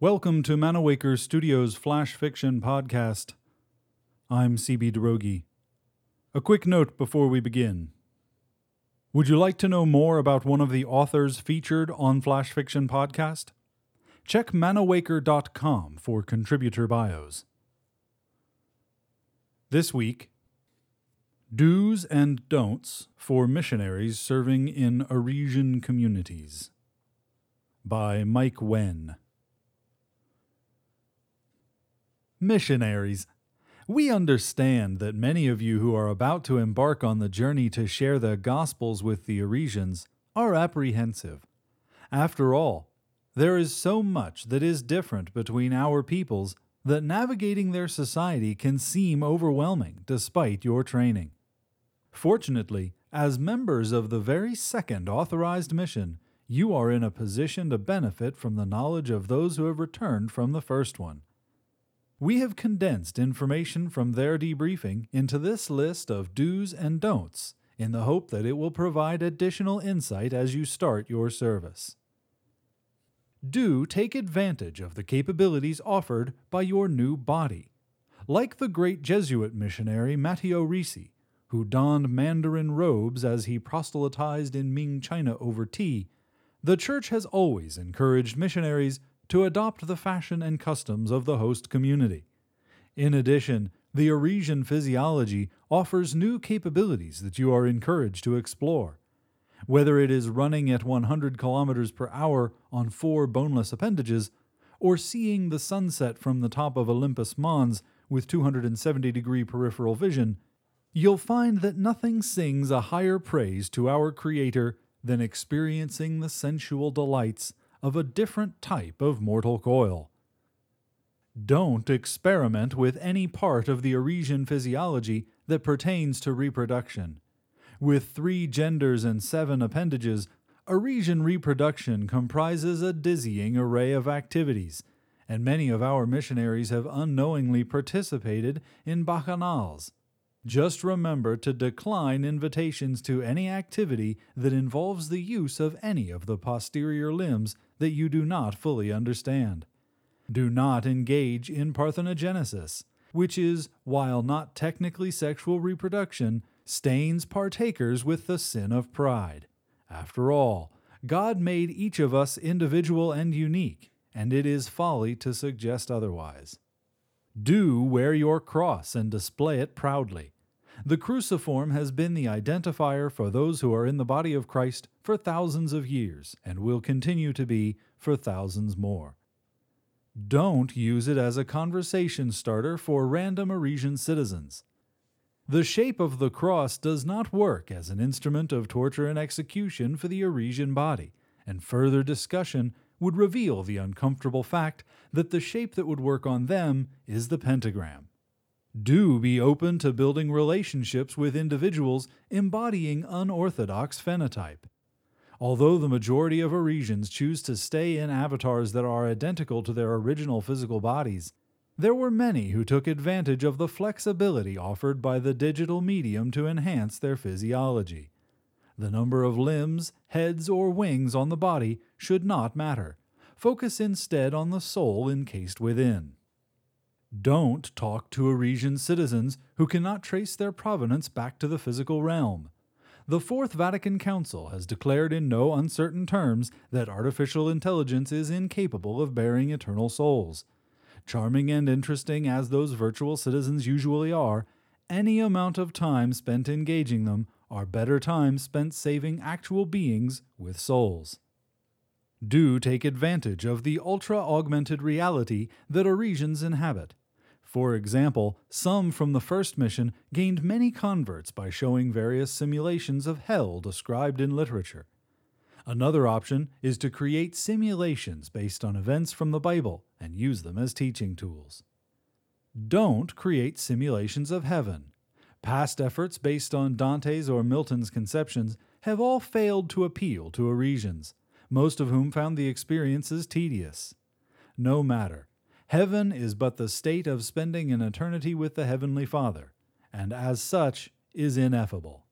Welcome to Manawaker Studios Flash Fiction Podcast. I'm CB Droege. A quick note before we begin. Would you like to know more about one of the authors featured on Flash Fiction Podcast? Check manawaker.com for contributor bios. This week, Do's and Don'ts for Missionaries Serving in Aresian Communities by Mike Wen. Missionaries. We understand that many of you who are about to embark on the journey to share the Gospels with the Aresians are apprehensive. After all, there is so much that is different between our peoples that navigating their society can seem overwhelming despite your training. Fortunately, as members of the very second authorized mission, you are in a position to benefit from the knowledge of those who have returned from the first one. We have condensed information from their debriefing into this list of do's and don'ts in the hope that it will provide additional insight as you start your service. Do take advantage of the capabilities offered by your new body. Like the great Jesuit missionary Matteo Ricci, who donned Mandarin robes as he proselytized in Ming China over tea, the Church has always encouraged missionaries to adopt the fashion and customs of the host community. In addition, the Aresian physiology offers new capabilities that you are encouraged to explore. Whether it is running at 100 kilometers per hour on four boneless appendages, or seeing the sunset from the top of Olympus Mons with 270 degree peripheral vision, you'll find that nothing sings a higher praise to our Creator than experiencing the sensual delights of a different type of mortal coil. Don't experiment with any part of the Aresian physiology that pertains to reproduction. With three genders and seven appendages, Aresian reproduction comprises a dizzying array of activities, and many of our missionaries have unknowingly participated in bacchanals. Just remember to decline invitations to any activity that involves the use of any of the posterior limbs that you do not fully understand. Do not engage in parthenogenesis, which is, while not technically sexual reproduction, stains partakers with the sin of pride. After all, God made each of us individual and unique, and it is folly to suggest otherwise. Do wear your cross and display it proudly. The cruciform has been the identifier for those who are in the body of Christ for thousands of years and will continue to be for thousands more. Don't use it as a conversation starter for random Aresian citizens. The shape of the cross does not work as an instrument of torture and execution for the Aresian body, and further discussion would reveal the uncomfortable fact that the shape that would work on them is the pentagram. Do be open to building relationships with individuals embodying unorthodox phenotype. Although the majority of Aresians choose to stay in avatars that are identical to their original physical bodies, there were many who took advantage of the flexibility offered by the digital medium to enhance their physiology. The number of limbs, heads, or wings on the body should not matter. Focus instead on the soul encased within. Don't talk to Aresian citizens who cannot trace their provenance back to the physical realm. The Fourth Vatican Council has declared in no uncertain terms that artificial intelligence is incapable of bearing eternal souls. Charming and interesting as those virtual citizens usually are, any amount of time spent engaging them are better time spent saving actual beings with souls do take advantage of the ultra augmented reality that Aresians inhabit. For example, some from the first mission gained many converts by showing various simulations of hell described in literature. Another option is to create simulations based on events from the Bible and use them as teaching tools. Don't create simulations of heaven. Past efforts based on Dante's or Milton's conceptions have all failed to appeal to Aresians most of whom found the experiences tedious. No matter. Heaven is but the state of spending an eternity with the Heavenly Father, and as such is ineffable.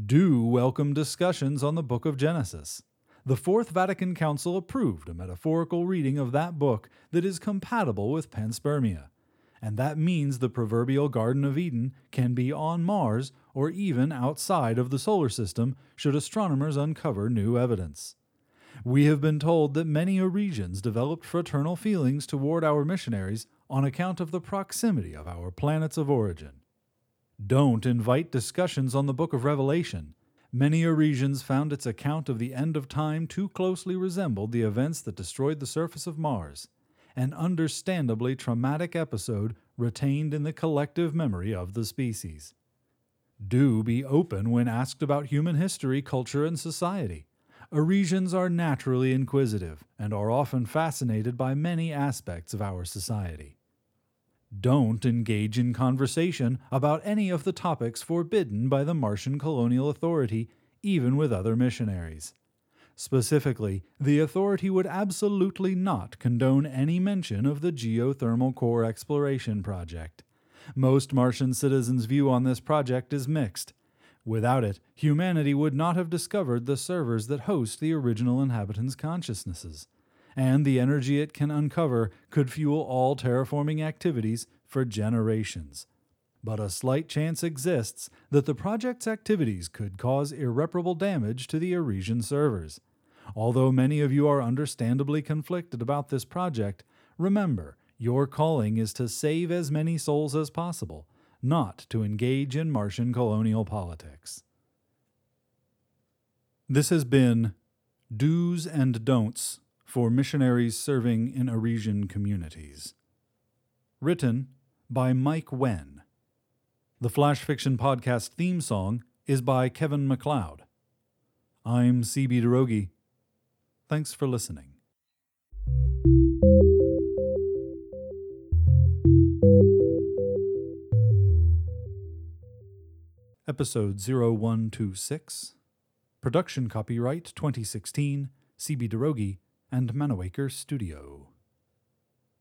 do welcome discussions on the book of Genesis. The Fourth Vatican Council approved a metaphorical reading of that book that is compatible with panspermia, and that means the proverbial Garden of Eden can be on Mars or even outside of the solar system should astronomers uncover new evidence. We have been told that many Oresians developed fraternal feelings toward our missionaries on account of the proximity of our planets of origin. Don't invite discussions on the book of Revelation. Many Oresians found its account of the end of time too closely resembled the events that destroyed the surface of Mars, an understandably traumatic episode retained in the collective memory of the species. Do be open when asked about human history, culture, and society. Oresians are naturally inquisitive and are often fascinated by many aspects of our society. Don't engage in conversation about any of the topics forbidden by the Martian colonial authority, even with other missionaries. Specifically, the authority would absolutely not condone any mention of the geothermal core exploration project. Most Martian citizens' view on this project is mixed. Without it, humanity would not have discovered the servers that host the original inhabitants' consciousnesses and the energy it can uncover could fuel all terraforming activities for generations. But a slight chance exists that the project's activities could cause irreparable damage to the Oresian servers. Although many of you are understandably conflicted about this project, remember your calling is to save as many souls as possible, not to engage in Martian colonial politics. This has been Do's and Don'ts for missionaries serving in Oresian communities. Written by Mike Wen. The Flash Fiction Podcast theme song is by Kevin MacLeod. I'm CB Droege. Thanks for listening. Episode 0126. Production copyright 2016, CB Droege and Manawaker Studio.